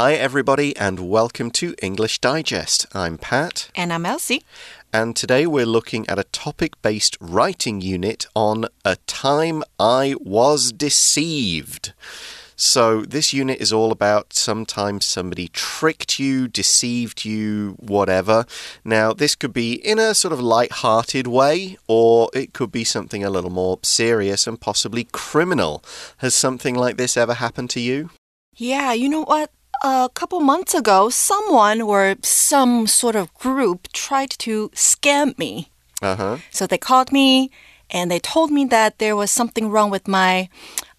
Hi, everybody, and welcome to English Digest. I'm Pat. And I'm Elsie. And today we're looking at a topic based writing unit on a time I was deceived. So, this unit is all about sometimes somebody tricked you, deceived you, whatever. Now, this could be in a sort of light hearted way, or it could be something a little more serious and possibly criminal. Has something like this ever happened to you? Yeah, you know what? A couple months ago, someone or some sort of group tried to scam me. Uh huh. So they called me and they told me that there was something wrong with my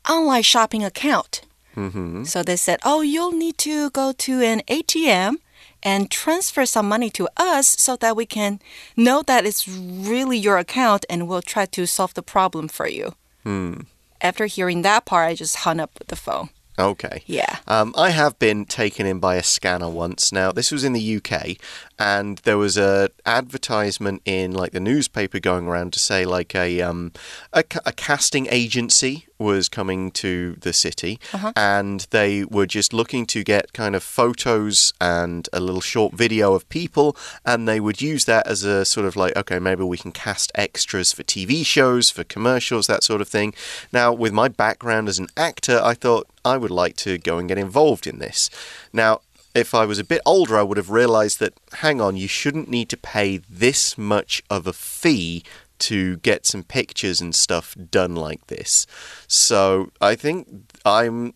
online shopping account. Mm hmm. So they said, Oh, you'll need to go to an ATM and transfer some money to us so that we can know that it's really your account and we'll try to solve the problem for you. Hmm. After hearing that part, I just hung up the phone. Okay. Yeah. Um, I have been taken in by a scanner once. Now, this was in the UK, and there was a advertisement in like the newspaper going around to say like a um, a, a casting agency was coming to the city, uh-huh. and they were just looking to get kind of photos and a little short video of people, and they would use that as a sort of like, okay, maybe we can cast extras for TV shows, for commercials, that sort of thing. Now, with my background as an actor, I thought I would like to go and get involved in this. Now, if I was a bit older, I would have realized that, hang on, you shouldn't need to pay this much of a fee to get some pictures and stuff done like this. So I think I'm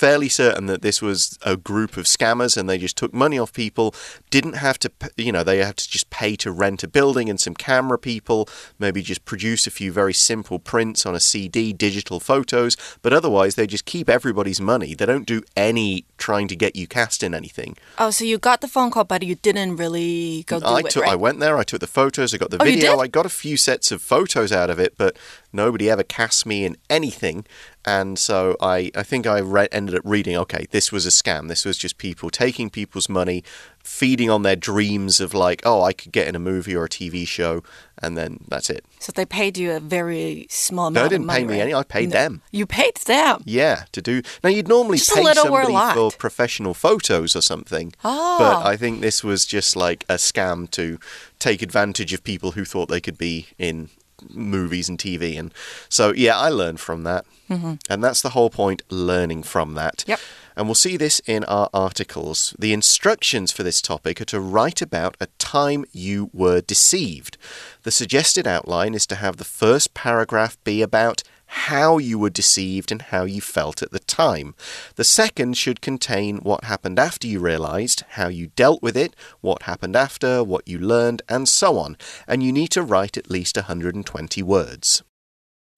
fairly certain that this was a group of scammers and they just took money off people didn't have to you know they had to just pay to rent a building and some camera people maybe just produce a few very simple prints on a CD digital photos but otherwise they just keep everybody's money they don't do any trying to get you cast in anything Oh, so you got the phone call, but you didn't really go do I it, took right? I went there I took the photos I got the Oh, video? I got a few sets of photos out of it but nobody ever cast me in anything and so I I think I re ended up reading okay this was a scam this was just people taking people's money feeding on their dreams of like oh I could get in a movie or a TV show and then that's it So they paid you a very small no amount they didn't money, pay me right? any I paid No. them You paid them. yeah to do now you'd normally Just pay little or a somebody for professional photos or something Oh. but ah. I think this was just like a scam to take advantage of people who thought they could be in movies and TV. And so, yeah, I learned from that. Mm-hmm. And that's the whole point learning from that. Yep. And we'll see this in our articles. The instructions for this topic are to write about a time you were deceived. The suggested outline is to have the first paragraph be about how you were deceived and how you felt at the time. The second should contain what happened after you realized, how you dealt with it, what happened after, what you learned, and so on. And you need to write at least 120 words.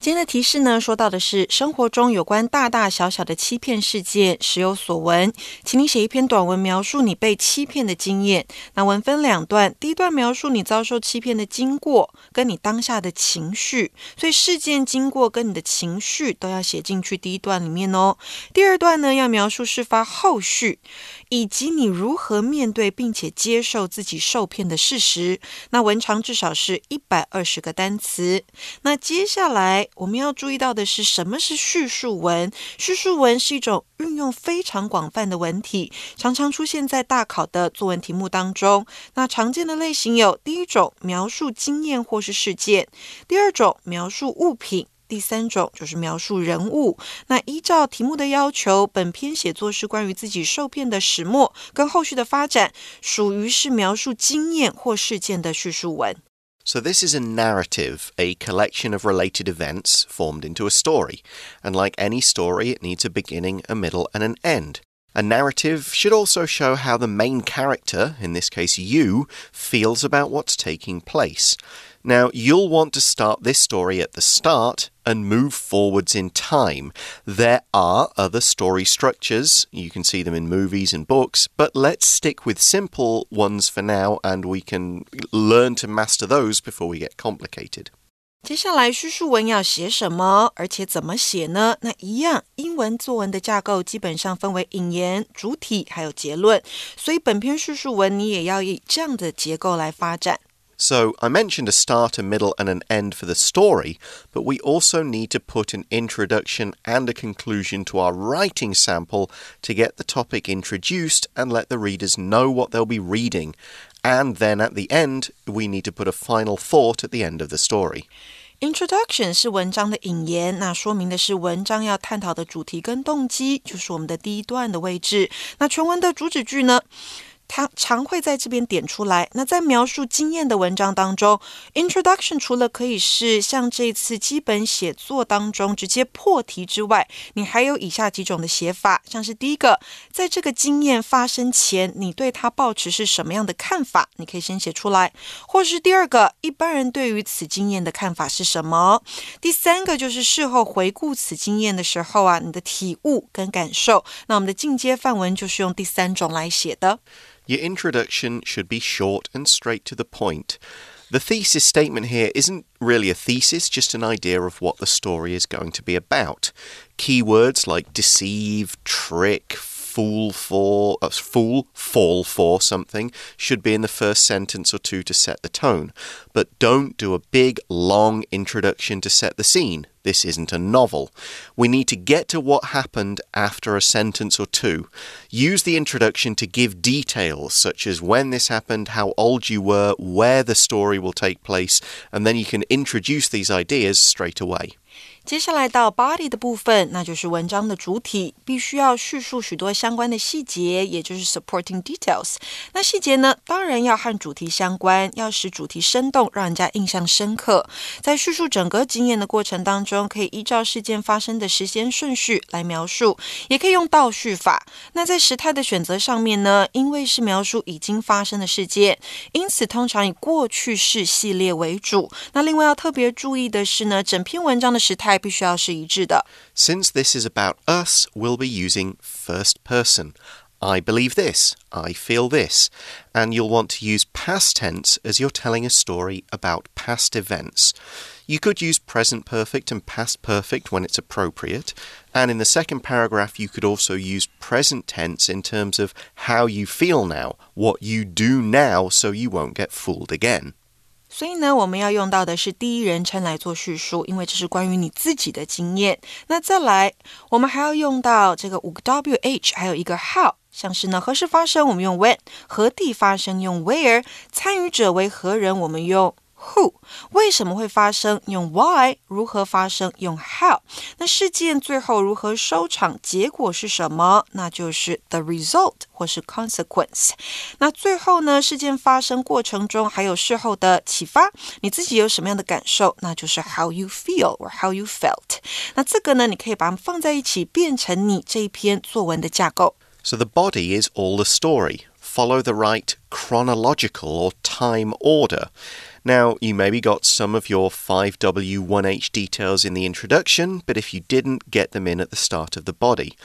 今天的提示呢，说到的是生活中有关大大小小的欺骗事件，时有所闻。请你写一篇短文描述你被欺骗的经验。那文分两段，第一段描述你遭受欺骗的经过，跟你当下的情绪。所以事件经过跟你的情绪都要写进去第一段里面哦。第二段呢，要描述事发后续，以及你如何面对并且接受自己受骗的事实。那文长至少是一百二十个单词。那接下来我们要注意到的是，什么是叙述文？叙述文是一种运用非常广泛的文体，常常出现在大考的作文题目当中。那常见的类型有：第一种描述经验或是事件；第二种描述物品。第三种就是描述人物。那依照题目的要求，本篇写作是关于自己受骗的始末跟后续的发展，属于是描述经验或事件的叙述文。So, this is a narrative, a collection of related events formed into a story. And like any story, it needs a beginning, a middle, and an end. A narrative should also show how the main character, in this case you, feels about what's taking place. Now, you'll want to start this story at the start and move forwards in time. There are other story structures. You can see them in movies and books, but let's stick with simple ones for now and we can learn to master those before we get complicated. 接下来叙述文要写什么，而且怎么写呢？那一样，英文作文的架构基本上分为引言、主体还有结论，所以本篇叙述文你也要以这样的结构来发展。 So I mentioned a start, a middle, and an end for the story, but we also need to put an introduction and a conclusion to our writing sample to get the topic introduced and let the readers know what they'll be reading. And then at the end, we need to put a final thought at the end of the story. Introduction 是文章的引言，那说明的是文章要探讨的主题跟动机，就是我们的第一段的位置。那全文的主旨句呢？ 他常会在这边点出来。那在描述经验的文章当中，introduction 除了可以是像这次基本写作当中直接破题之外，你还有以下几种的写法，像是第一个，在这个经验发生前，你对它抱持是什么样的看法，你可以先写出来；或是第二个，一般人对于此经验的看法是什么；第三个就是事后回顾此经验的时候啊，你的体悟跟感受。那我们的进阶范文就是用第三种来写的。Your introduction should be short and straight to the point. The thesis statement here isn't really a thesis, just an idea of what the story is going to be about. Keywords like deceive, trick, fool for uh, fool fall for something should be in the first sentence or two to set the tone. But don't do a big long introduction to set the scene. This isn't a novel. We need to get to what happened after a sentence or two. Use the introduction to give details such as when this happened how old you were where the story will take place and then you can introduce these ideas straight away 接下来到 body 的部分，那就是文章的主体，必须要叙述许多相关的细节，也就是 supporting details。那细节呢，当然要和主题相关，要使主题生动，让人家印象深刻。在叙述整个经验的过程当中，可以依照事件发生的时间顺序来描述，也可以用倒叙法。那在时态的选择上面呢，因为是描述已经发生的事件，因此通常以过去式系列为主。那另外要特别注意的是呢，整篇文章的时态。Since this is about us, we'll be using first person. I believe this, I feel this. And you'll want to use past tense as you're telling a story about past events. You could use present perfect and past perfect when it's appropriate. And in the second paragraph, you could also use present tense in terms of how you feel now, what you do now, so you won't get fooled again. 所以呢，我们要用到的是第一人称来做叙述，因为这是关于你自己的经验。那再来，我们还要用到这个五个 W H，还有一个 How，像是呢何时发生，我们用 When；何地发生，用 Where；参与者为何人，我们用。Who 为什么会发生？用 Why 如何发生？用 How 那事件最后如何收场？结果是什么？那就是 the result 或是 consequence。那最后呢？事件发生过程中还有事后的启发，你自己有什么样的感受？那就是 how you feel or how you felt。那这个呢，你可以把它们放在一起，变成你这一篇作文的架构。So the body is all the story. Follow the right chronological or time order. Now, you maybe got some of your 5W1H details in the introduction, but if you didn't, get them in at the start of the body.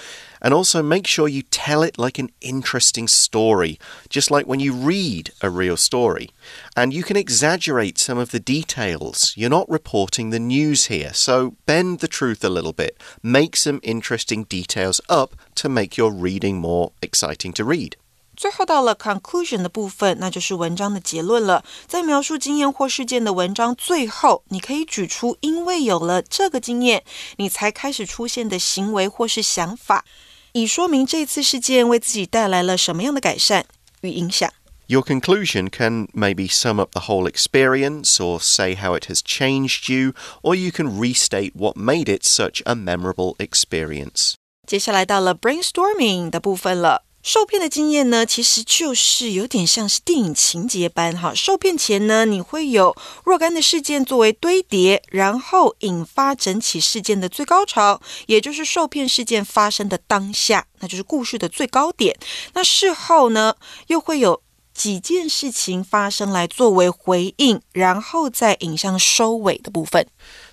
And also make sure you tell it like an interesting story, just like when you read a real story. And you can exaggerate some of the details. You're not reporting the news here, so bend the truth a little bit. Make some interesting details up to make your reading more exciting to read. 最后到了 conclusion 的部分，那就是文章的结论了。在描述经验或事件的文章最后，你可以举出因为有了这个经验，你才开始出现的行为或是想法，以说明这次事件为自己带来了什么样的改善与影响。Your conclusion can maybe sum up the whole experience or say how it has changed you, or you can restate what made it such a memorable experience. 接下来到了 brainstorming 的部分了。 受骗的经验呢，其实就是有点像是电影情节般哈。受骗前呢，你会有若干的事件作为堆叠，然后引发整起事件的最高潮，也就是受骗事件发生的当下，那就是故事的最高点。那事后呢，又会有。几件事情发生来作为回应，然后再引向收尾的部分。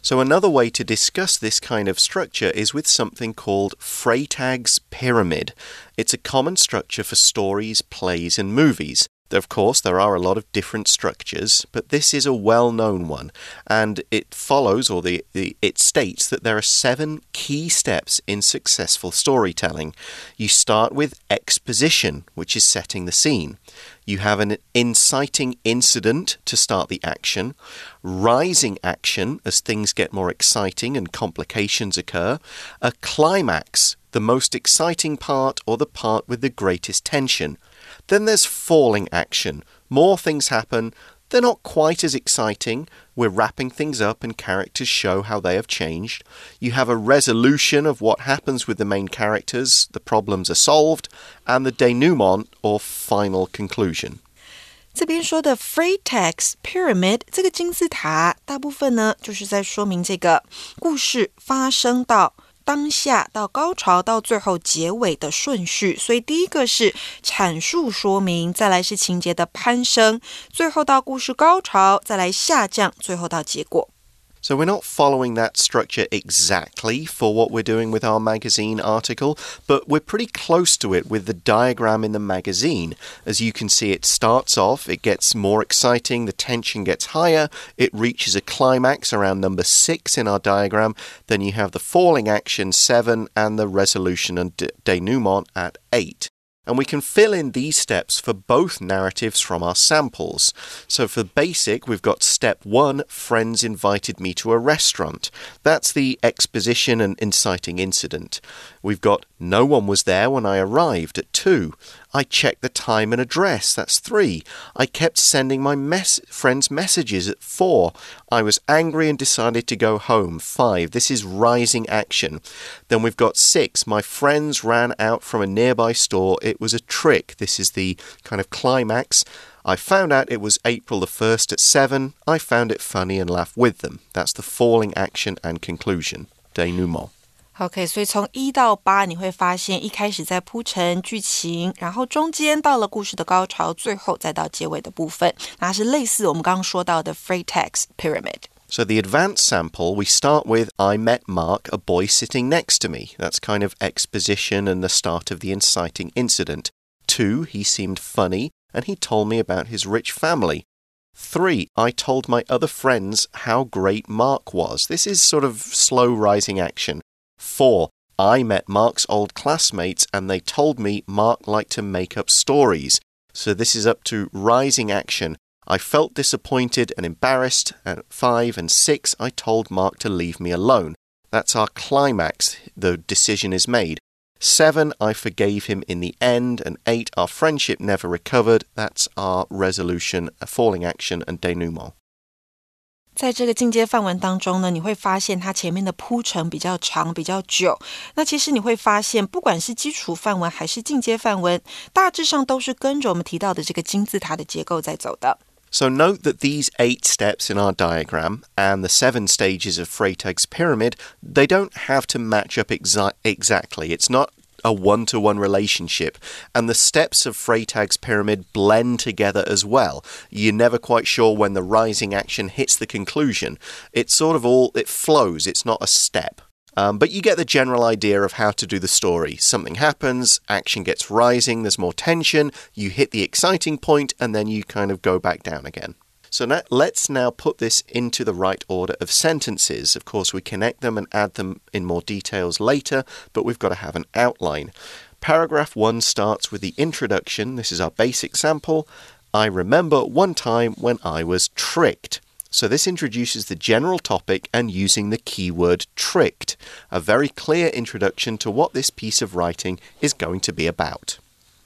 So another way to discuss this kind of structure is with something called Freytag's pyramid. It's a common structure for stories, plays, and movies. Of course, there are a lot of different structures, but this is a well known one, and it follows, or the, the, it states that there are seven key steps in successful storytelling. You start with exposition, which is setting the scene. You have an inciting incident to start the action, rising action as things get more exciting and complications occur, a climax, the most exciting part or the part with the greatest tension. Then there's falling action. More things happen. They're not quite as exciting. We're wrapping things up and characters show how they have changed. You have a resolution of what happens with the main characters, the problems are solved, and the denouement or final conclusion. 这边说的 Freytag's Pyramid 这个金字塔，大部分呢就是在说明这个故事发生到 当下到高潮到最后结尾的顺序，所以第一个是阐述说明，再来是情节的攀升，最后到故事高潮，再来下降，最后到结果。So we're not following that structure exactly for what we're doing with our magazine article, but we're pretty close to it with the diagram in the magazine. As you can see, it starts off, it gets more exciting, the tension gets higher, it reaches a climax around number six in our diagram. Then you have the falling action seven and the resolution and denouement at eight. And we can fill in these steps for both narratives from our samples. So for basic, we've got step one friends invited me to a restaurant. That's the exposition and inciting incident. We've got no one was there when I arrived at two. I checked the time and address. That's three. I kept sending my mes friends messages at four. I was angry and decided to go home. Five. This is rising action. Then we've got six. My friends ran out from a nearby store. It was a trick. This is the kind of climax. I found out it was April the 1st at 7. I found it funny and laughed with them. That's the falling action and conclusion. Denouement. OK，所以从一到八，你会发现一开始在铺陈剧情，然后中间到了故事的高潮，最后再到结尾的部分，那是类似我们刚刚说到的 Freytag's Pyramid。So the advanced sample, we start with I met Mark, a boy sitting next to me. That's kind of exposition and the start of the inciting incident. Two, he seemed funny and he told me about his rich family. Three, I told my other friends how great Mark was. This is sort of slow rising action. Four, I met Mark's old classmates and they told me Mark liked to make up stories. So this is up to rising action. I felt disappointed and embarrassed. At five and six, I told Mark to leave me alone. That's our climax. The decision is made. Seven, I forgave him in the end. And eight, our friendship never recovered. That's our resolution, a falling action, and denouement. 在这个进阶范文当中呢，你会发现它前面的铺陈比较长、比较久。那其实你会发现，不管是基础范文还是进阶范文，大致上都是跟着我们提到的这个金字塔的结构在走的。So note that these eight steps in our diagram and the seven stages of Freytag's pyramid, they don't have to match up exa exactly. It's not a one to one relationship. And the steps of Freytag's pyramid blend together as well. You're never quite sure when the rising action hits the conclusion. It's sort of all, it flows, it's not a step. Um, but you get the general idea of how to do the story. Something happens, action gets rising, there's more tension, you hit the exciting point, and then you kind of go back down again. So now, let's now put this into the right order of sentences. Of course, we connect them and add them in more details later, but we've got to have an outline. Paragraph 1 starts with the introduction. This is our basic sample. I remember one time when I was tricked. So, this introduces the general topic and using the keyword tricked. A very clear introduction to what this piece of writing is going to be about.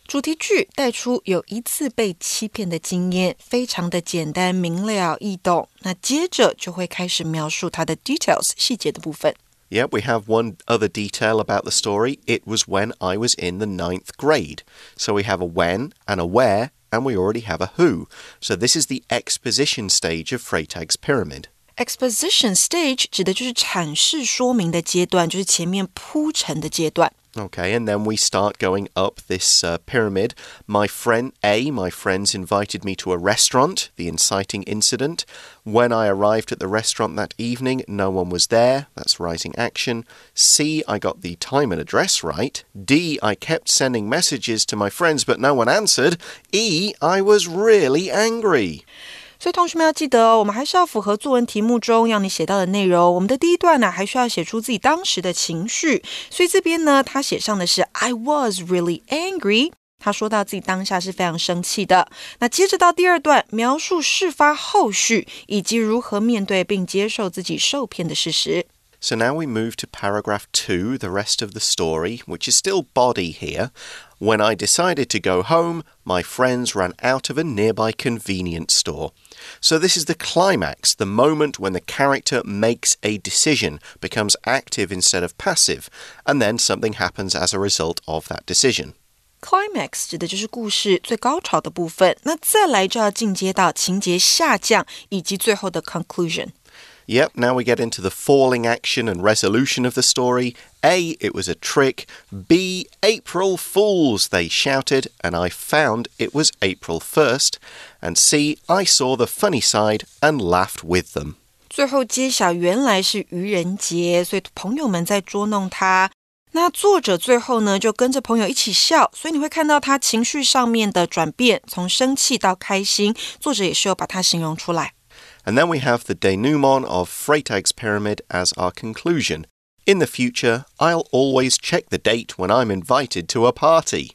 主题句带出有一次被欺骗的经验，非常的简单明了易懂。那接着就会开始描述它的 details 细节的部分。Yeah, we have one other detail about the story. It was when I was in the ninth grade. So we have a when and a where, and we already have a who. So this is the exposition stage of Freytag's pyramid. Exposition stage 指的就是阐释说明的阶段，就是前面铺陈的阶段。 Okay, and then we start going up this uh, pyramid. My friend A, my friends invited me to a restaurant, the inciting incident. When I arrived at the restaurant that evening, no one was there. That's rising action. C, I got the time and address right. D, I kept sending messages to my friends, but no one answered. E, I was really angry. 所以同学们要记得哦，我们还是要符合作文题目中要你写到的内容。我们的第一段呢，还需要写出自己当时的情绪。所以这边呢，他写上的是 I was really angry。他说到自己当下是非常生气的。那接着到第二段，描述事发后续以及如何面对并接受自己受骗的事实。So now we move to paragraph two, the rest of the story, which is still body here. When I decided to go home, my friends ran out of a nearby convenience store. So, this is the climax, the moment when the character makes a decision, becomes active instead of passive, and then something happens as a result of that decision. Climax 指的就是故事最高潮的部分，那再来就要进阶到情节下降以及最后的 conclusion。Yep, now we get into the falling action and resolution of the story. A, it was a trick. B, April Fools, they shouted, and I found it was April 1st. And C, I saw the funny side and laughed with them. 最后揭晓，原来是愚人节，所以朋友们在捉弄他。那作者最后呢，就跟着朋友一起笑，所以你会看到他情绪上面的转变，从生气到开心。作者也是有把它形容出来。and then we have the denouement of Freytag's pyramid as our conclusion. In the future, I'll always check the date when I'm invited to a party.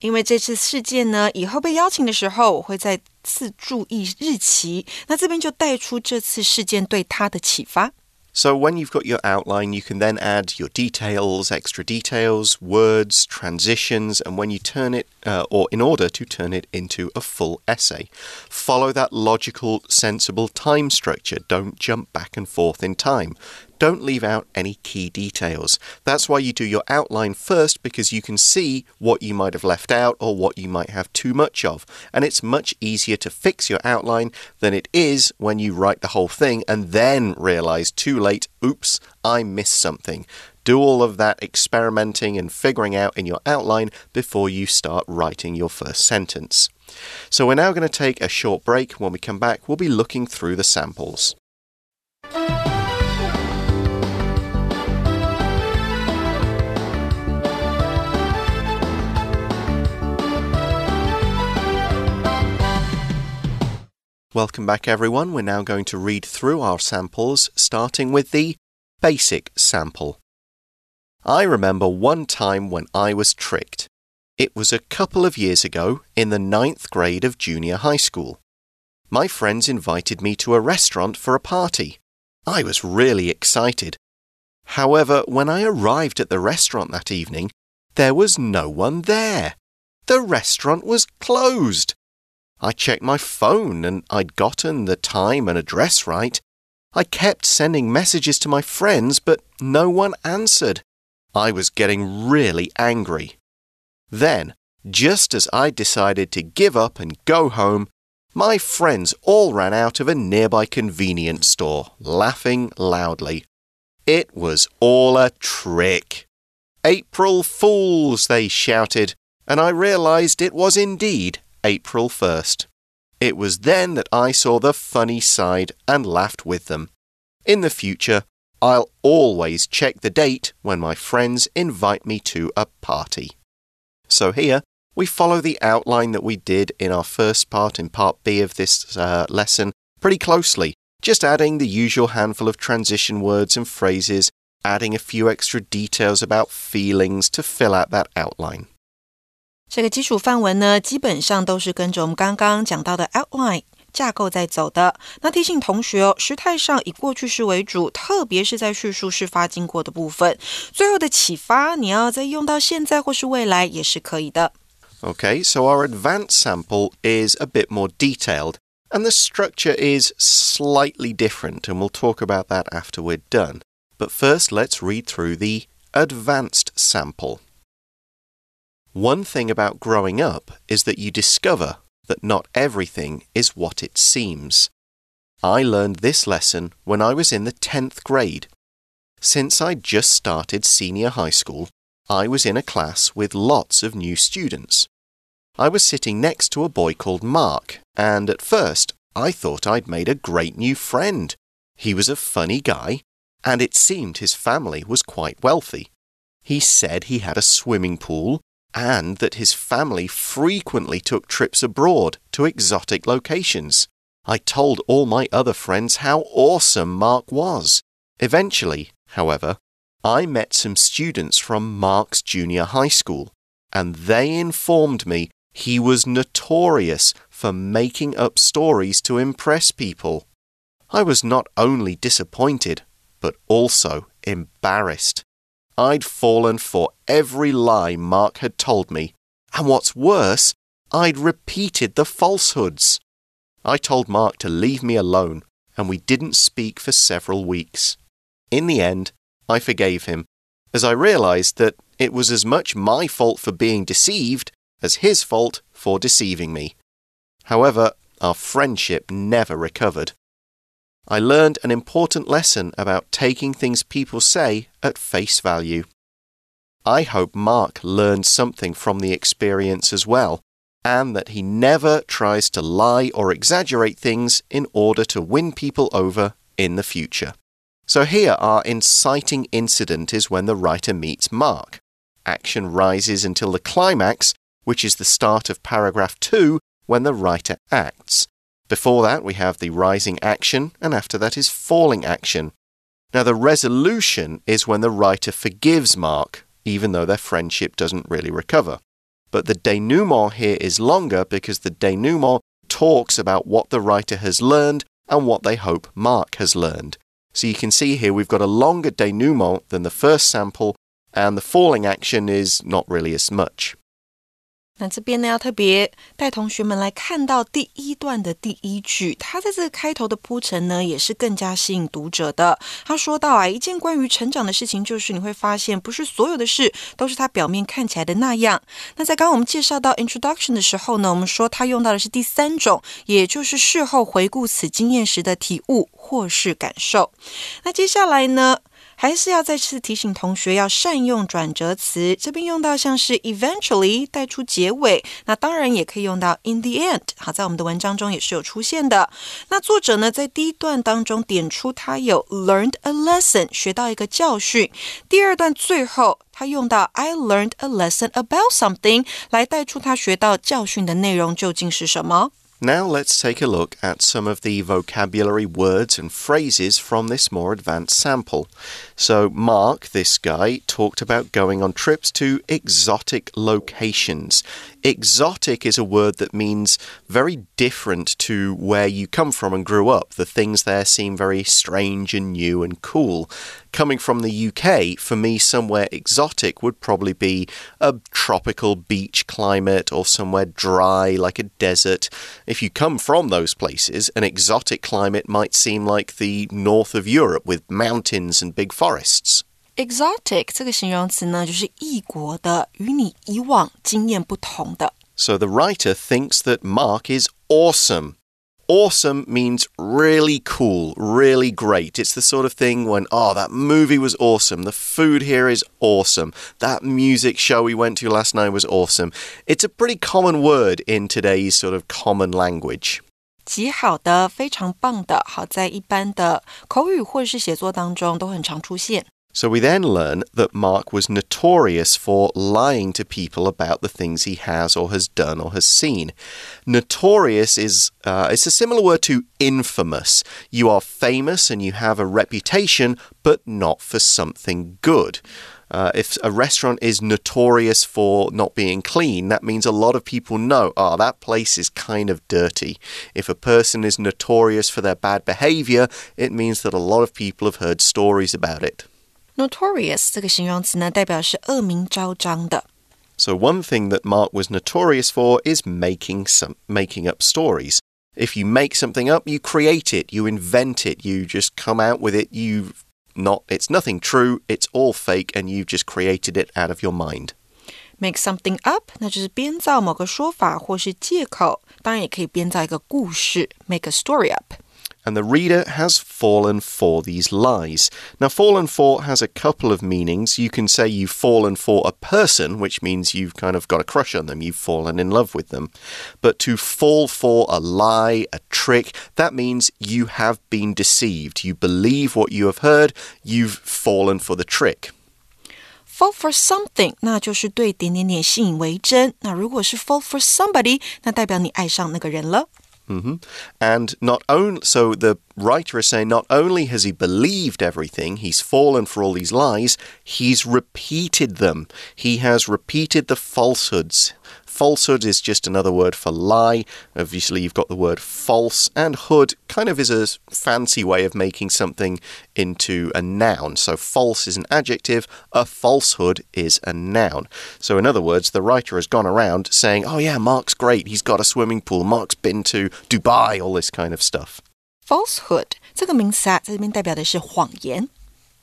因为这次事件呢，以后被邀请的时候，我会再次注意日期。那这边就带出这次事件对他的启发。so when you've got your outline, you can then add your details, extra details, words, transitions, and when you turn it, uh, or in order to turn it into a full essay, follow that logical, sensible time structure. Don't jump back and forth in time. Don't leave out any key details. That's why you do your outline first because you can see what you might have left out or what you might have too much of. And it's much easier to fix your outline than it is when you write the whole thing and then realize too late, oops, I missed something. Do all of that experimenting and figuring out in your outline before you start writing your first sentence. So, we're now going to take a short break. When we come back, we'll be looking through the samples. Welcome back, everyone. We're now going to read through our samples, starting with the basic sample. I remember one time when I was tricked. It was a couple of years ago in the ninth grade of junior high school. My friends invited me to a restaurant for a party. I was really excited. However, when I arrived at the restaurant that evening, there was no one there. The restaurant was closed. I checked my phone and I'd gotten the time and address right. I kept sending messages to my friends, but no one answered. I was getting really angry. Then, just as I decided to give up and go home, my friends all ran out of a nearby convenience store, laughing loudly. It was all a trick. April Fools, they shouted, and I realized it was indeed April 1st. It was then that I saw the funny side and laughed with them. In the future, I'll always check the date when my friends invite me to a party. So here, we follow the outline that we did in our first part, in part B of this uh, lesson, pretty closely, just adding the usual handful of transition words and phrases, adding a few extra details about feelings to fill out that outline. 这个基础范文呢，基本上都是跟着我们刚刚讲到的 outline 架构在走的。那提醒同学哦，时态上以过去式为主，特别是在叙述事发经过的部分。最后的启发，你要再用到现在或是未来也是可以的。Okay, so our advanced sample is a bit more detailed, and the structure is slightly different, and we'll talk about that after we're done. But first, let's read through the advanced sample. One thing about growing up is that you discover that not everything is what it seems. I learned this lesson when I was in the 10th grade. Since I'd just started senior high school, I was in a class with lots of new students. I was sitting next to a boy called Mark, and at first I thought I'd made a great new friend. He was a funny guy, and it seemed his family was quite wealthy. He said he had a swimming pool and that his family frequently took trips abroad to exotic locations. I told all my other friends how awesome Mark was. Eventually, however, I met some students from Mark's junior high school, and they informed me he was notorious for making up stories to impress people. I was not only disappointed, but also embarrassed. I'd fallen for every lie Mark had told me, and what's worse, I'd repeated the falsehoods. I told Mark to leave me alone, and we didn't speak for several weeks. In the end, I forgave him, as I realized that it was as much my fault for being deceived as his fault for deceiving me. However, our friendship never recovered. I learned an important lesson about taking things people say at face value. I hope Mark learned something from the experience as well, and that he never tries to lie or exaggerate things in order to win people over in the future. So here our inciting incident is when the writer meets Mark. Action rises until the climax, which is the start of paragraph 2 when the writer acts. Before that, we have the rising action, and after that is falling action. Now, the resolution is when the writer forgives Mark, even though their friendship doesn't really recover. But the denouement here is longer because the denouement talks about what the writer has learned and what they hope Mark has learned. So you can see here we've got a longer denouement than the first sample, and the falling action is not really as much. 那这边呢，要特别带同学们来看到第一段的第一句，它在这个开头的铺陈呢，也是更加吸引读者的。他说到啊，一件关于成长的事情，就是你会发现，不是所有的事都是它表面看起来的那样。那在刚刚我们介绍到 introduction 的时候呢，我们说他用到的是第三种，也就是事后回顾此经验时的体悟或是感受。那接下来呢？还是要再次提醒同学要善用转折词，这边用到像是 eventually 带出结尾，那当然也可以用到 in the end。好，在我们的文章中也是有出现的。那作者呢，在第一段当中点出他有 learned a lesson 学到一个教训，第二段最后他用到 I learned a lesson about something 来带出他学到教训的内容究竟是什么。Now let's take a look at some of the vocabulary words and phrases from this more advanced sample. So, Mark, this guy, talked about going on trips to exotic locations. Exotic is a word that means very different to where you come from and grew up. The things there seem very strange and new and cool. Coming from the UK, for me, somewhere exotic would probably be a tropical beach climate or somewhere dry like a desert. If you come from those places, an exotic climate might seem like the north of Europe with mountains and big forests. Exotic 这个形容词呢，就是异国的，与你以往经验不同的。So the writer thinks that Mark is awesome. Awesome means really cool, really great. It's the sort of thing when, oh, that movie was awesome. The food here is awesome. That music show we went to last night was awesome. It's a pretty common word in today's sort of common language. 极好的，非常棒的，好在一般的口语或者是写作当中都很常出现。so we then learn that Mark was notorious for lying to people about the things he has or has done or has seen. Notorious is uh, it's a similar word to infamous. You are famous and you have a reputation, but not for something good. Uh, if a restaurant is notorious for not being clean, that means a lot of people know, oh, that place is kind of dirty. If a person is notorious for their bad behavior, it means that a lot of people have heard stories about it. Notorious 这个形容词呢，代表是恶名昭彰的。So one thing that Mark was notorious for is making some making up stories. If you make something up, you create it, you invent it, you just come out with it. You not it's nothing true, it's all fake, and you've just created it out of your mind. Make something up，那就是编造某个说法或是借口，当然也可以编造一个故事，make a story up。 and the reader has fallen for these lies. Now, fallen for has a couple of meanings. You can say you've fallen for a person, which means you've kind of got a crush on them, you've fallen in love with them. But to fall for a lie, a trick, that means you have been deceived. You believe what you have heard, you've fallen for the trick. Fall for something，那就是对点点点信以为真。那如果是 fall for somebody，那代表你爱上那个人了。 Mm -hmm. And not only, so the writer is saying not only has he believed everything, he's fallen for all these lies, he's repeated them. He has repeated the falsehoods falsehood is just another word for lie. Obviously, you've got the word false, and hood kind of is a fancy way of making something into a noun. So, false is an adjective, a falsehood is a noun. So, in other words, the writer has gone around saying, Oh, yeah, Mark's great. He's got a swimming pool. Mark's been to Dubai, all this kind of stuff. Falsehood 这个名词啊，在这边代表的是谎言。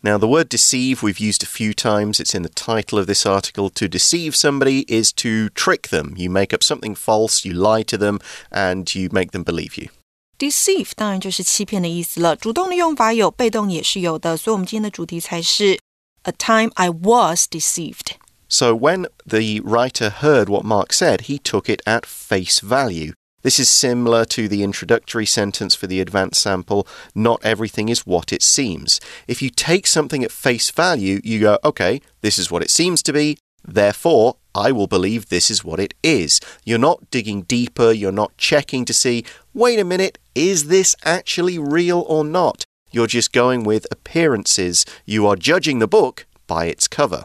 now, the word deceive we've used a few times. It's in the title of this article. To deceive somebody is to trick them. You make up something false, you lie to them, and you make them believe you. Deceive 当然就是欺骗的意思了。主动的用法有，被动也是有的。所以，我们今天的主题才是 A time I was deceived. So, when the writer heard what Mark said, he took it at face value. This is similar to the introductory sentence for the advanced sample not everything is what it seems. If you take something at face value, you go, okay, this is what it seems to be, therefore, I will believe this is what it is. You're not digging deeper, you're not checking to see, wait a minute, is this actually real or not? You're just going with appearances. You are judging the book by its cover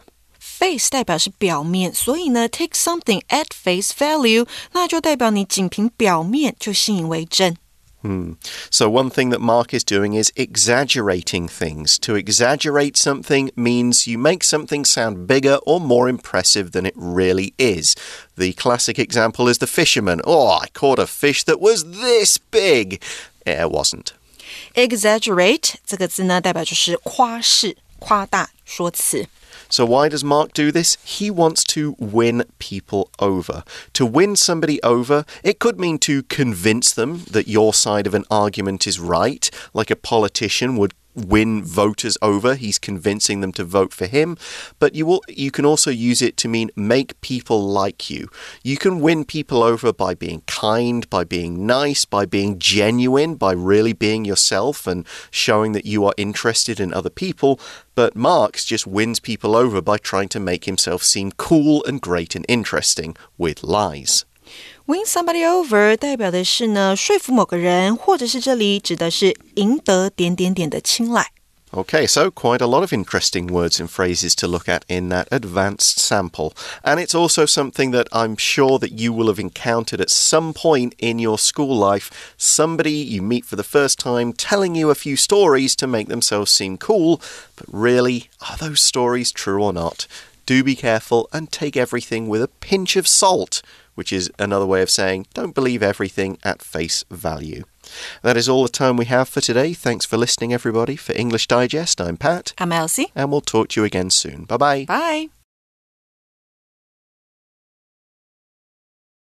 face 代表是表面，所以呢，take something at face value，那就代表你仅凭表面就信以为真。Hmm. So, one thing that Mark is doing is exaggerating things. To exaggerate something means you make something sound bigger or more impressive than it really is. The classic example is the fisherman. Oh, I caught a fish that was this big. It wasn't. Exaggerate 这个字呢，代表就是夸饰、夸大、说辞。 so, why does Mark do this? He wants to win people over. To win somebody over, it could mean to convince them that your side of an argument is right, like a politician would win voters over. He's convincing them to vote for him. But you will, you can also use it to mean make people like you. You can win people over by being kind, by being nice, by being genuine, by really being yourself and showing that you are interested in other people. But Marx just wins people over by trying to make himself seem cool and great and interesting with lies. Win somebody over 代表的是呢说服某个人，或者是这里指的是赢得点点点的青睐。Okay, so quite a lot of interesting words and phrases to look at in that advanced sample. And it's also something that I'm sure that you will have encountered at some point in your school life. Somebody you meet for the first time telling you a few stories to make themselves seem cool, but really, are those stories true or not? Do be careful and take everything with a pinch of salt which is another way of saying don't believe everything at face value. That is all the time we have for today. Thanks for listening, everybody. For English Digest, I'm Pat. I'm Elsie. And we'll talk to you again soon. Bye-bye. Bye.